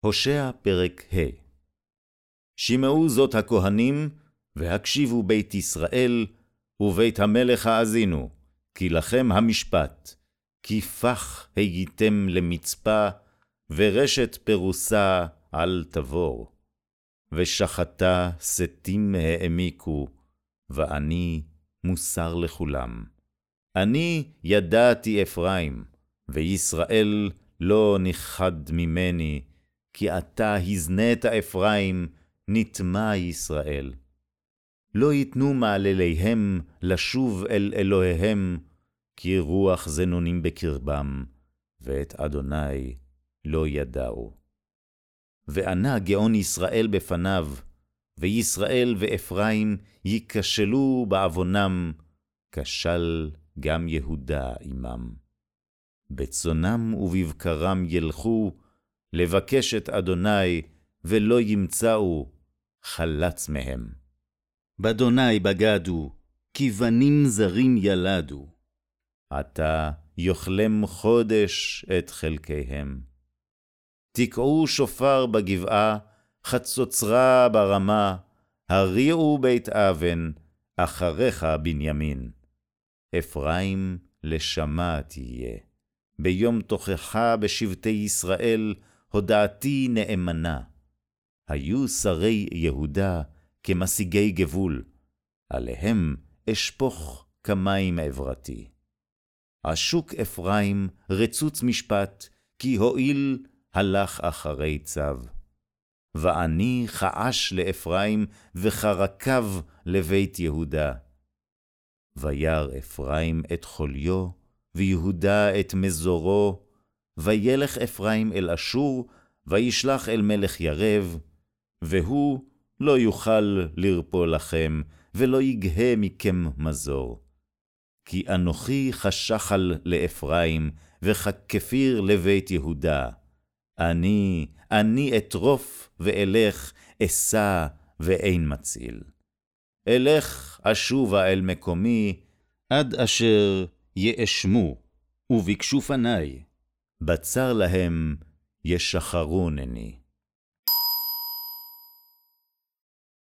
הושע פרק ה' שמעו זאת הכהנים, והקשיבו בית ישראל, ובית המלך האזינו, כי לכם המשפט, כי פח הייתם למצפה, ורשת פרוסה על תבור. ושחתה שתים העמיקו, ואני מוסר לכולם. אני ידעתי אפרים, וישראל לא נכחד ממני, כי אתה הזנית אפרים, נטמע ישראל. לא יתנו מעלליהם לשוב אל אלוהיהם, כי רוח זנונים בקרבם, ואת אדוני לא ידעו. וענה גאון ישראל בפניו, וישראל ואפרים ייכשלו בעוונם, כשל גם יהודה עמם. בצונם ובבקרם ילכו, לבקש את אדוני, ולא ימצאו, חלץ מהם. באדוני בגדו, כי בנים זרים ילדו. עתה יאכלם חודש את חלקיהם. תקעו שופר בגבעה, חצוצרה ברמה, הריעו בית אבן, אחריך בנימין. אפרים לשמה תהיה. ביום תוכחה בשבטי ישראל, הודעתי נאמנה. היו שרי יהודה כמשיגי גבול, עליהם אשפוך כמים עברתי. עשוק אפרים רצוץ משפט, כי הואיל הלך אחרי צו. ואני חעש לאפרים, וכרקב לבית יהודה. וירא אפרים את חוליו, ויהודה את מזורו, וילך אפרים אל אשור, וישלח אל מלך ירב, והוא לא יוכל לרפוא לכם, ולא יגהה מכם מזור. כי אנוכי חשחל לאפרים, וככפיר לבית יהודה. אני, אני אטרוף ואלך, אשא ואין מציל. אלך אשובה אל מקומי, עד אשר יאשמו, וביקשו פניי. בצר להם ישחרונני.